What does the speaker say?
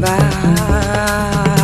Bye.